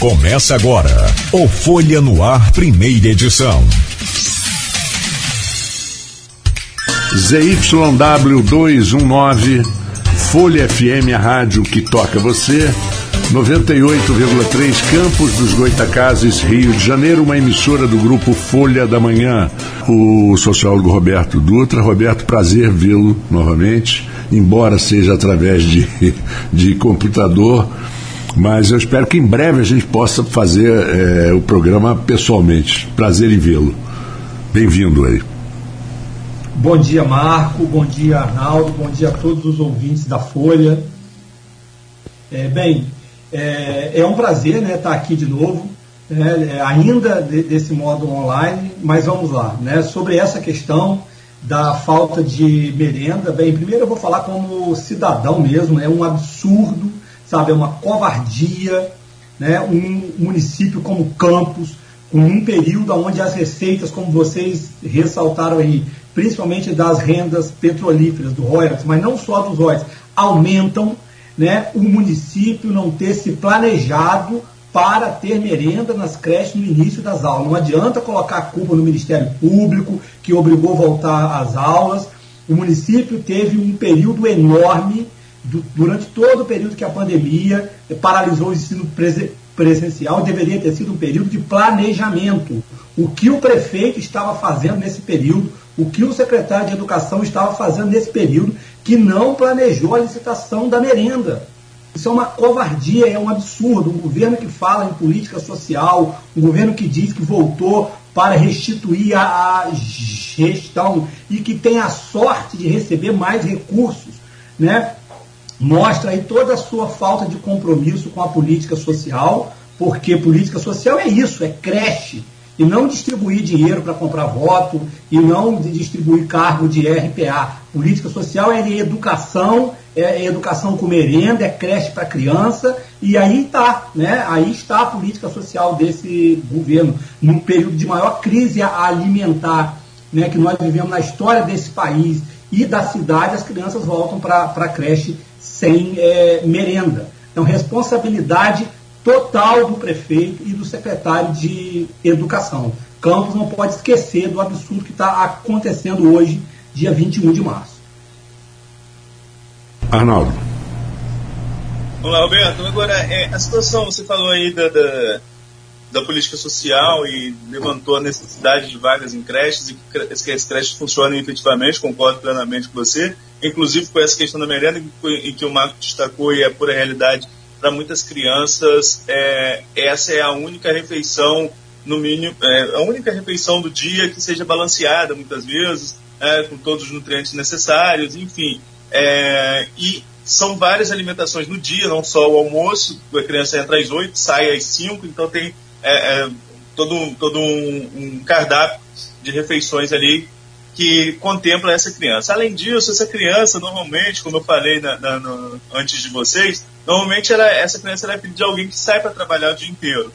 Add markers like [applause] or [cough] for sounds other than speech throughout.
Começa agora o Folha no Ar, primeira edição. ZYW 219, Folha FM, a rádio que toca você. 98,3 Campos dos Goitacazes, Rio de Janeiro, uma emissora do grupo Folha da Manhã. O sociólogo Roberto Dutra. Roberto, prazer vê-lo novamente, embora seja através de, [laughs] de computador, mas eu espero que em breve a gente possa fazer é, o programa pessoalmente. Prazer em vê-lo. Bem-vindo aí. Bom dia, Marco. Bom dia, Arnaldo. Bom dia a todos os ouvintes da Folha. É, bem, é, é um prazer né, estar aqui de novo, né, ainda de, desse modo online, mas vamos lá. Né, sobre essa questão da falta de merenda, bem, primeiro eu vou falar como cidadão mesmo, é um absurdo, sabe, é uma covardia, né, um município como Campos, com um período onde as receitas, como vocês ressaltaram aí, principalmente das rendas petrolíferas, do royalties, mas não só dos royalties, aumentam, né, o município não ter se planejado para ter merenda nas creches no início das aulas. Não adianta colocar a culpa no Ministério Público, que obrigou a voltar às aulas. O município teve um período enorme, do, durante todo o período que a pandemia paralisou o ensino presencial, deveria ter sido um período de planejamento. O que o prefeito estava fazendo nesse período, o que o secretário de Educação estava fazendo nesse período, que não planejou a licitação da merenda. Isso é uma covardia, é um absurdo. Um governo que fala em política social, um governo que diz que voltou para restituir a, a gestão e que tem a sorte de receber mais recursos, né? Mostra aí toda a sua falta de compromisso com a política social, porque política social é isso, é creche, e não distribuir dinheiro para comprar voto e não distribuir cargo de RPA. Política social é educação, é educação com merenda, é creche para criança, e aí está, né? Aí está a política social desse governo, num período de maior crise alimentar né, que nós vivemos na história desse país e da cidade, as crianças voltam para a creche sem é, merenda. Então, responsabilidade total do prefeito e do secretário de Educação. Campos não pode esquecer do absurdo que está acontecendo hoje, dia 21 de março. Arnaldo. Olá, Roberto. Agora, é, a situação, você falou aí da, da, da, política social e levantou a necessidade de vagas em creches e que, que as creches funcionem efetivamente, concordo plenamente com você, inclusive com essa questão da merenda, em que o Marco destacou e é pura realidade para muitas crianças, é, essa é a única refeição, no mínimo, é, a única refeição do dia que seja balanceada, muitas vezes, é, com todos os nutrientes necessários, enfim. É, e são várias alimentações no dia, não só o almoço, a criança entra às 8, sai às 5, então tem é, é, todo, todo um, um cardápio de refeições ali que contempla essa criança. Além disso, essa criança, normalmente, como eu falei na, na, no, antes de vocês, normalmente ela, essa criança ela é filha de alguém que sai para trabalhar o dia inteiro.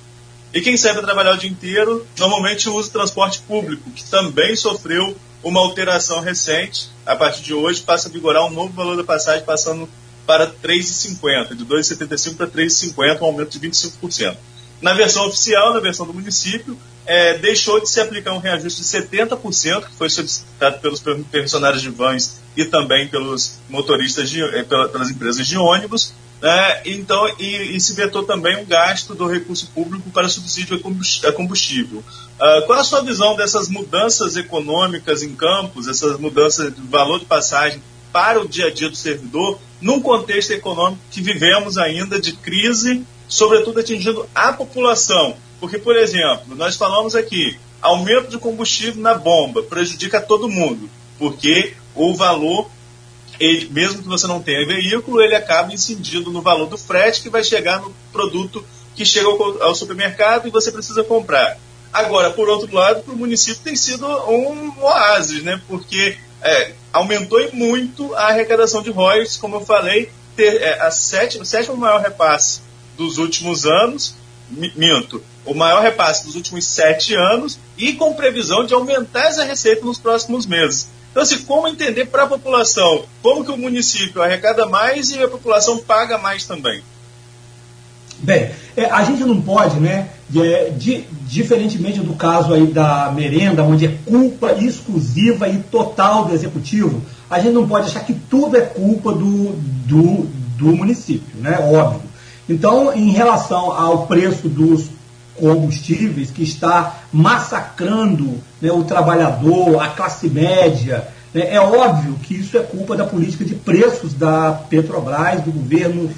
E quem sai para trabalhar o dia inteiro, normalmente usa o transporte público, que também sofreu uma alteração recente. A partir de hoje, passa a vigorar um novo valor da passagem, passando para 3,50, de 2,75 para 3,50, um aumento de 25%. Na versão oficial, na versão do município, é, deixou de se aplicar um reajuste de 70%, que foi solicitado pelos permissionários de vans e também pelos motoristas, de, é, pelas empresas de ônibus, né? então, e, e, se vetou também um gasto do recurso público para subsídio a combustível. Uh, qual a sua visão dessas mudanças econômicas em campos, essas mudanças de valor de passagem para o dia a dia do servidor, num contexto econômico que vivemos ainda de crise, sobretudo atingindo a população? Porque, por exemplo, nós falamos aqui, aumento de combustível na bomba prejudica todo mundo, porque o valor, ele, mesmo que você não tenha veículo, ele acaba incidindo no valor do frete que vai chegar no produto que chega ao, ao supermercado e você precisa comprar. Agora, por outro lado, para o município tem sido um oásis, né? porque é, aumentou muito a arrecadação de royalties, como eu falei, ter, é, a sétima, o sétimo maior repasse dos últimos anos, minto, o maior repasse dos últimos sete anos e com previsão de aumentar essa receita nos próximos meses. Então, assim, como entender para a população como que o município arrecada mais e a população paga mais também? Bem, é, a gente não pode, né, de, diferentemente do caso aí da merenda, onde é culpa exclusiva e total do executivo, a gente não pode achar que tudo é culpa do, do, do município, né, óbvio. Então, em relação ao preço dos combustíveis, que está massacrando né, o trabalhador, a classe média, né, é óbvio que isso é culpa da política de preços da Petrobras, do governo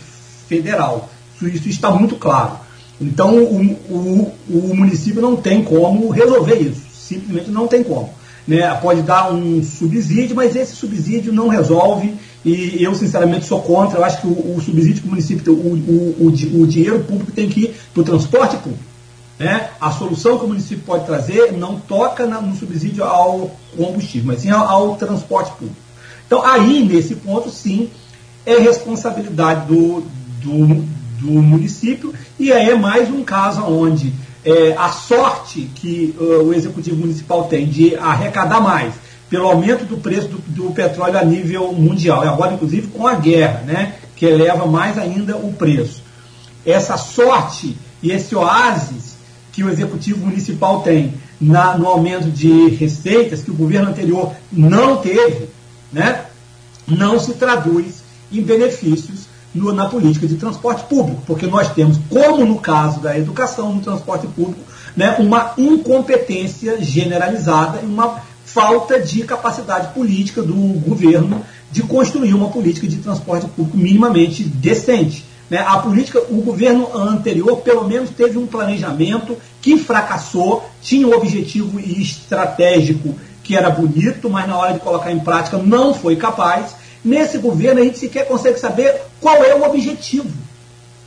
federal. Isso, está muito claro. Então, o, o, o, município não tem como resolver isso, simplesmente não tem como. Né? Pode dar um subsídio, mas esse subsídio não resolve e eu, sinceramente, sou contra. Eu acho que o, o subsídio que o município, o, o, o, o dinheiro público tem que ir para o transporte público. Né? A solução que o município pode trazer não toca na, no subsídio ao combustível, mas sim ao, ao, transporte público. Então, aí, nesse ponto, sim, é responsabilidade do, do, do município, e aí é mais um caso onde é, a sorte que uh, o executivo municipal tem de arrecadar mais pelo aumento do preço do, do, petróleo a nível mundial, e agora inclusive com a guerra, né, que eleva mais ainda o preço. Essa sorte e esse oásis que o executivo municipal tem na, no aumento de receitas que o governo anterior não teve, né, não se traduz em benefícios no, na política de transporte público, porque nós temos, como no caso da educação no transporte público, né, uma incompetência generalizada e uma falta de capacidade política do governo de construir uma política de transporte público minimamente decente. Né? A política, o governo anterior, pelo menos, teve um planejamento que fracassou, tinha um objetivo estratégico que era bonito, mas na hora de colocar em prática não foi capaz. Nesse governo, a gente sequer consegue saber qual é o objetivo.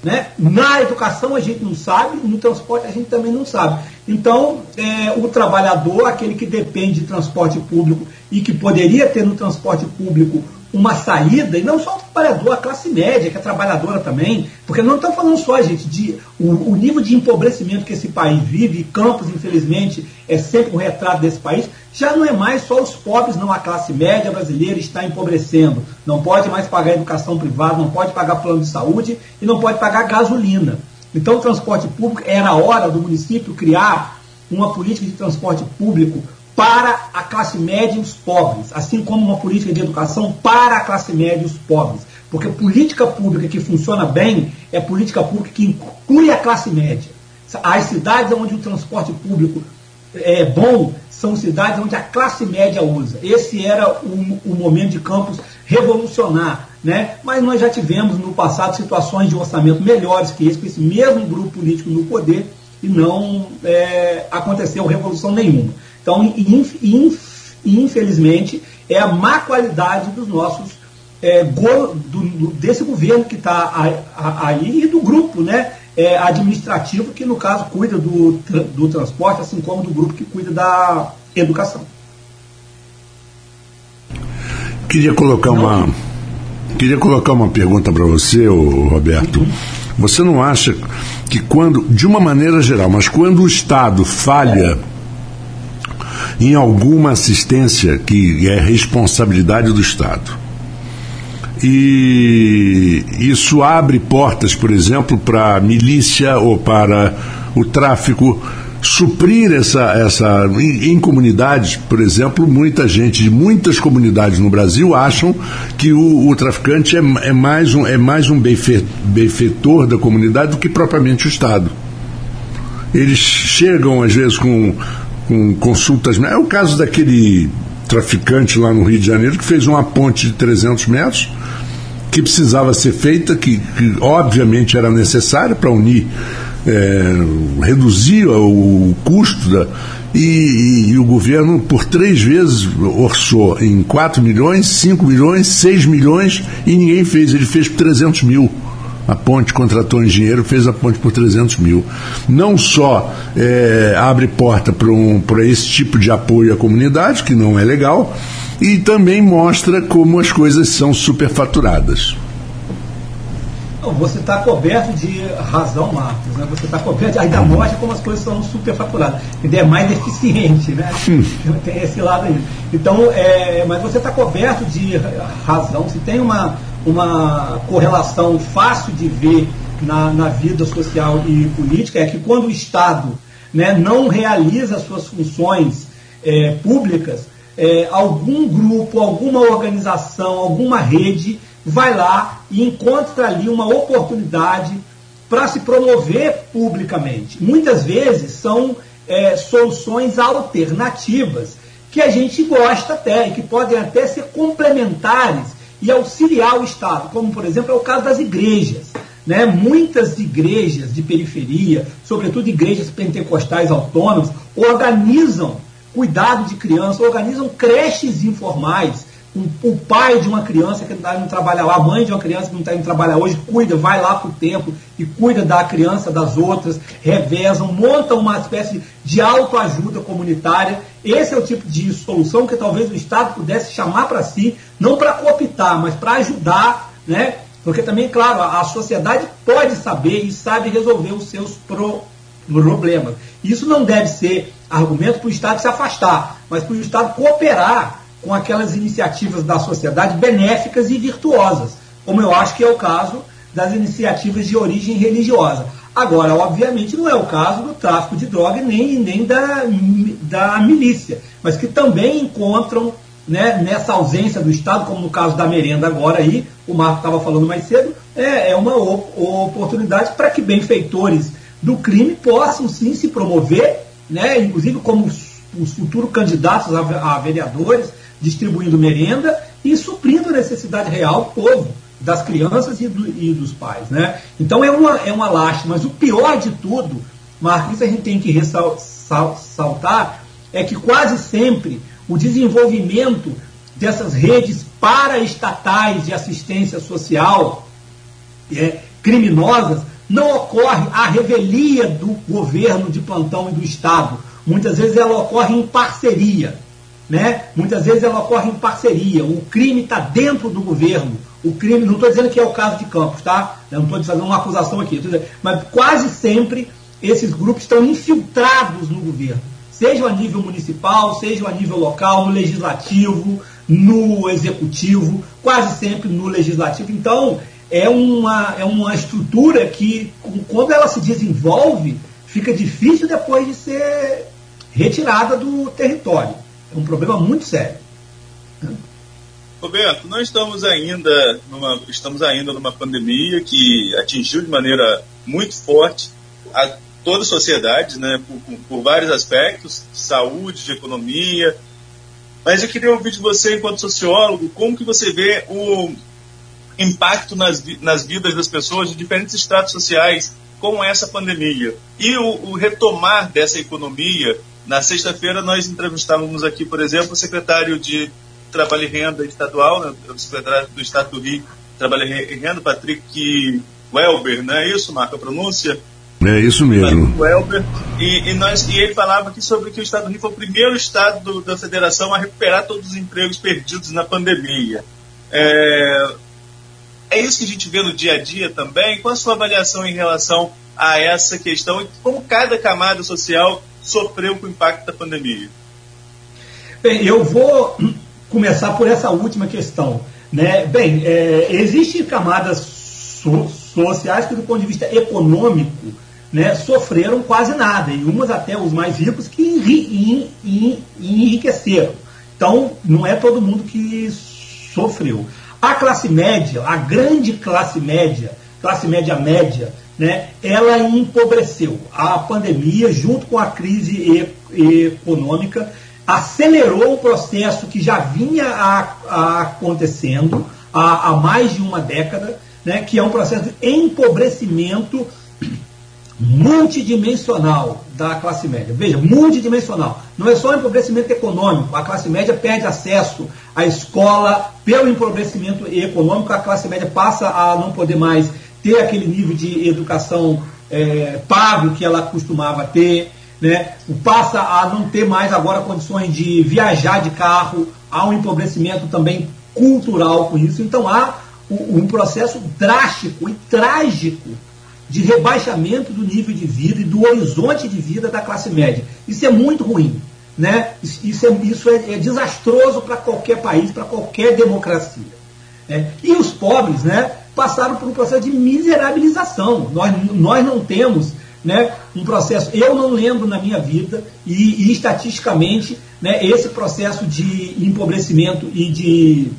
Né? Na educação a gente não sabe, no transporte a gente também não sabe. Então, é, o trabalhador, aquele que depende de transporte público e que poderia ter no transporte público uma saída, e não só o trabalhador, a classe média, que é trabalhadora também, porque não estamos falando só, gente, de o, o, nível de empobrecimento que esse país vive, e Campos, infelizmente, é sempre um retrato desse país, já não é mais só os pobres, não, a classe média brasileira está empobrecendo, não pode mais pagar educação privada, não pode pagar plano de saúde e não pode pagar gasolina. Então, o transporte público, era hora do município criar uma política de transporte público para a classe média e os pobres, assim como uma política de educação para a classe média e os pobres. Porque política pública que funciona bem é política pública que inclui a classe média. As cidades onde o transporte público é bom são cidades onde a classe média usa. Esse era o, o momento de Campos revolucionar. Né? Mas nós já tivemos no passado situações de orçamento melhores que esse, com esse mesmo grupo político no poder, e não é, aconteceu revolução nenhuma. Então, infelizmente, é a má qualidade dos nossos é, go, do, desse governo que está aí e do grupo né, é, administrativo que, no caso, cuida do, do transporte, assim como do grupo que cuida da educação. Queria colocar uma, queria colocar uma pergunta para você, Roberto. Você não acha que quando, de uma maneira geral, mas quando o Estado falha em alguma assistência que é responsabilidade do Estado. E isso abre portas, por exemplo, para milícia ou para o tráfico suprir essa, essa em, em, comunidades, por exemplo, muita gente de muitas comunidades no Brasil acham que o, o traficante é, é, mais um, é mais um benfeitor da comunidade do que propriamente o Estado. Eles chegam, às vezes, com com consultas. É o caso daquele traficante lá no Rio de Janeiro que fez uma ponte de 300 metros que precisava ser feita, que, que obviamente era necessária para unir, é, reduzir o custo da, e, e, e, o governo por três vezes orçou em 4 milhões, 5 milhões, 6 milhões e ninguém fez, ele fez por 300 mil a ponte contratou um engenheiro, fez a ponte por 300 mil. Não só é, abre porta para um, esse tipo de apoio à comunidade, que não é legal, e também mostra como as coisas são superfaturadas. Você está coberto de razão, Marcos. Né? Você está coberto, ainda mostra como as coisas são superfaturadas. Ainda é mais eficiente, né? Tem esse lado aí. Então, é, mas você está coberto de razão. Se tem uma, uma correlação fácil de ver na, na vida social e política é que quando o Estado né, não realiza suas funções é, públicas, é, algum grupo, alguma organização, alguma rede vai lá e encontra ali uma oportunidade para se promover publicamente. Muitas vezes são é, soluções alternativas que a gente gosta até e que podem até ser complementares e auxiliar o Estado, como por exemplo é o caso das igrejas. Né? Muitas igrejas de periferia, sobretudo igrejas pentecostais autônomas, organizam cuidado de crianças, organizam creches informais. O pai de uma criança que não está indo trabalhar lá, a mãe de uma criança que não está indo trabalhar hoje, cuida, vai lá para o templo e cuida da criança das outras, revezam, montam uma espécie de autoajuda comunitária. Esse é o tipo de solução que talvez o Estado pudesse chamar para si, não para cooptar, mas para ajudar, né? Porque também, claro, a, a sociedade pode saber e sabe resolver os seus pro, problemas. Isso não deve ser argumento para o Estado se afastar, mas para o Estado cooperar com aquelas iniciativas da sociedade benéficas e virtuosas, como eu acho que é o caso das iniciativas de origem religiosa. Agora, obviamente, não é o caso do tráfico de droga nem, nem da, da milícia, mas que também encontram né, nessa ausência do Estado, como no caso da merenda agora aí, o Marco estava falando mais cedo, é, é uma oportunidade para que benfeitores do crime possam sim se promover né, inclusive como os, os futuros candidatos a, a, vereadores, distribuindo merenda e suprindo a necessidade real do povo, das crianças e, do, e dos pais. Né? Então é uma, é uma lástima, mas o pior de tudo, Marcos, a gente tem que ressaltar, é que quase sempre o desenvolvimento dessas redes paraestatais de assistência social é, criminosas não ocorre a revelia do governo de plantão e do Estado. Muitas vezes ela ocorre em parceria. Né? Muitas vezes ela ocorre em parceria. O crime está dentro do governo. O crime, não estou dizendo que é o caso de Campos, tá? Não estou fazendo uma acusação aqui. Dizendo, mas quase sempre esses grupos estão infiltrados no governo. Seja a nível municipal, seja a nível local, no legislativo, no executivo, quase sempre no legislativo. Então, é uma, é uma estrutura que, quando ela se desenvolve, fica difícil depois de ser retirada do território. É um problema muito sério. Roberto, nós estamos ainda numa, estamos ainda numa pandemia que atingiu de maneira muito forte a toda a sociedade, né, por, por vários aspectos, de saúde, de economia. Mas eu queria ouvir de você, enquanto sociólogo, como que você vê o, impacto nas, nas vidas das pessoas de diferentes estratos sociais com essa pandemia. E o, o retomar dessa economia, na sexta-feira nós entrevistávamos aqui, por exemplo, o secretário de Trabalho e Renda Estadual, né, o secretário do Estado do Rio, Trabalho e Renda, Patrick Welber, não é isso, Marca a pronúncia? É isso mesmo. Welber, e, e, nós, e ele falava aqui sobre que o Estado do Rio foi o primeiro estado do, da federação a recuperar todos os empregos perdidos na pandemia. É, é isso que a gente vê no dia a dia também? Qual a sua avaliação em relação a essa questão e como cada camada social sofreu com o impacto da pandemia? Bem, eu vou [clears throat] começar por essa última questão. Né? Bem, é, existem camadas so sociais que, do ponto de vista econômico, né, sofreram quase nada, e umas até os mais ricos que enri enriqueceram. Então, não é todo mundo que sofreu. A classe média, a grande classe média, classe média média, né, ela empobreceu. A pandemia, junto com a crise econômica, acelerou o processo que já vinha a, a acontecendo há, há, mais de uma década, né, que é um processo de empobrecimento multidimensional da classe média. Veja, multidimensional. Não é só empobrecimento econômico. A classe média perde acesso à escola pelo empobrecimento econômico. A classe média passa a não poder mais ter aquele nível de educação é, pago que ela costumava ter. Né? Passa a não ter mais agora condições de viajar de carro. Há um empobrecimento também cultural com isso. Então há um processo drástico e trágico de rebaixamento do nível de vida e do horizonte de vida da classe média. Isso é muito ruim. Né? Isso, é, isso é, é desastroso para qualquer país, para qualquer democracia. Né? E os pobres, né? Passaram por um processo de miserabilização. Nós, nós não temos né, um processo, eu não lembro na minha vida, e, e estatisticamente, né, esse processo de empobrecimento e de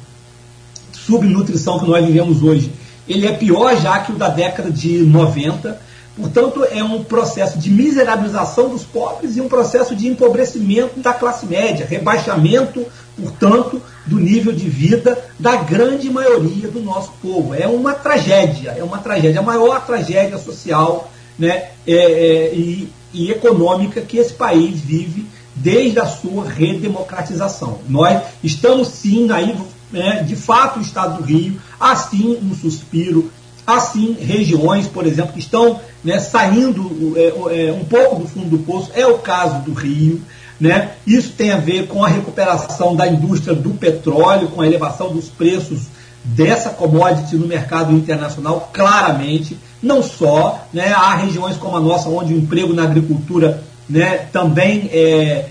subnutrição que nós vivemos hoje, ele é pior já que o da década de 90. Portanto, é um processo de miserabilização dos pobres e um processo de empobrecimento da classe média, rebaixamento, portanto, do nível de vida da grande maioria do nosso povo. É uma tragédia, é uma tragédia, a maior tragédia social né, é, é, e, e econômica que esse país vive desde a sua redemocratização. Nós estamos sim aí, né, de fato, o Estado do Rio, assim um suspiro, assim regiões, por exemplo, que estão né, saindo é, é, um pouco do fundo do poço, é o caso do Rio. Né? Isso tem a ver com a recuperação da indústria do petróleo, com a elevação dos preços dessa commodity no mercado internacional, claramente. Não só, né, há regiões como a nossa, onde o emprego na agricultura né, também é,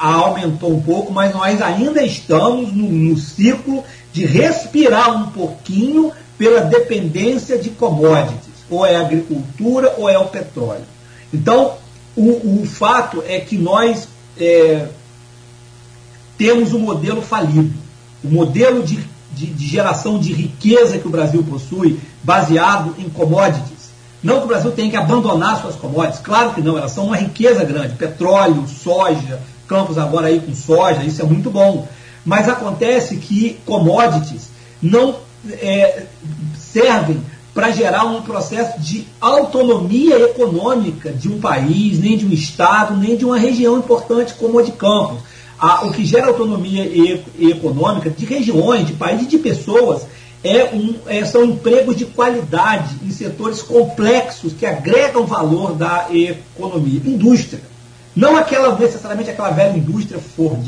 aumentou um pouco, mas nós ainda estamos no, no ciclo de respirar um pouquinho pela dependência de commodities, ou é a agricultura ou é o petróleo. Então, o, o fato é que nós é, temos um modelo falido. O modelo de, de, de, geração de riqueza que o Brasil possui, baseado em commodities. Não que o Brasil tenha que abandonar suas commodities, claro que não, elas são uma riqueza grande. Petróleo, soja, campos agora aí com soja, isso é muito bom. Mas acontece que commodities não é, servem para gerar um processo de autonomia econômica de um país, nem de um estado, nem de uma região importante como a de Campos. o que gera autonomia econômica de regiões, de países, de pessoas, é um, é, são empregos de qualidade em setores complexos que agregam valor da economia. Indústria. Não aquela necessariamente aquela velha indústria Ford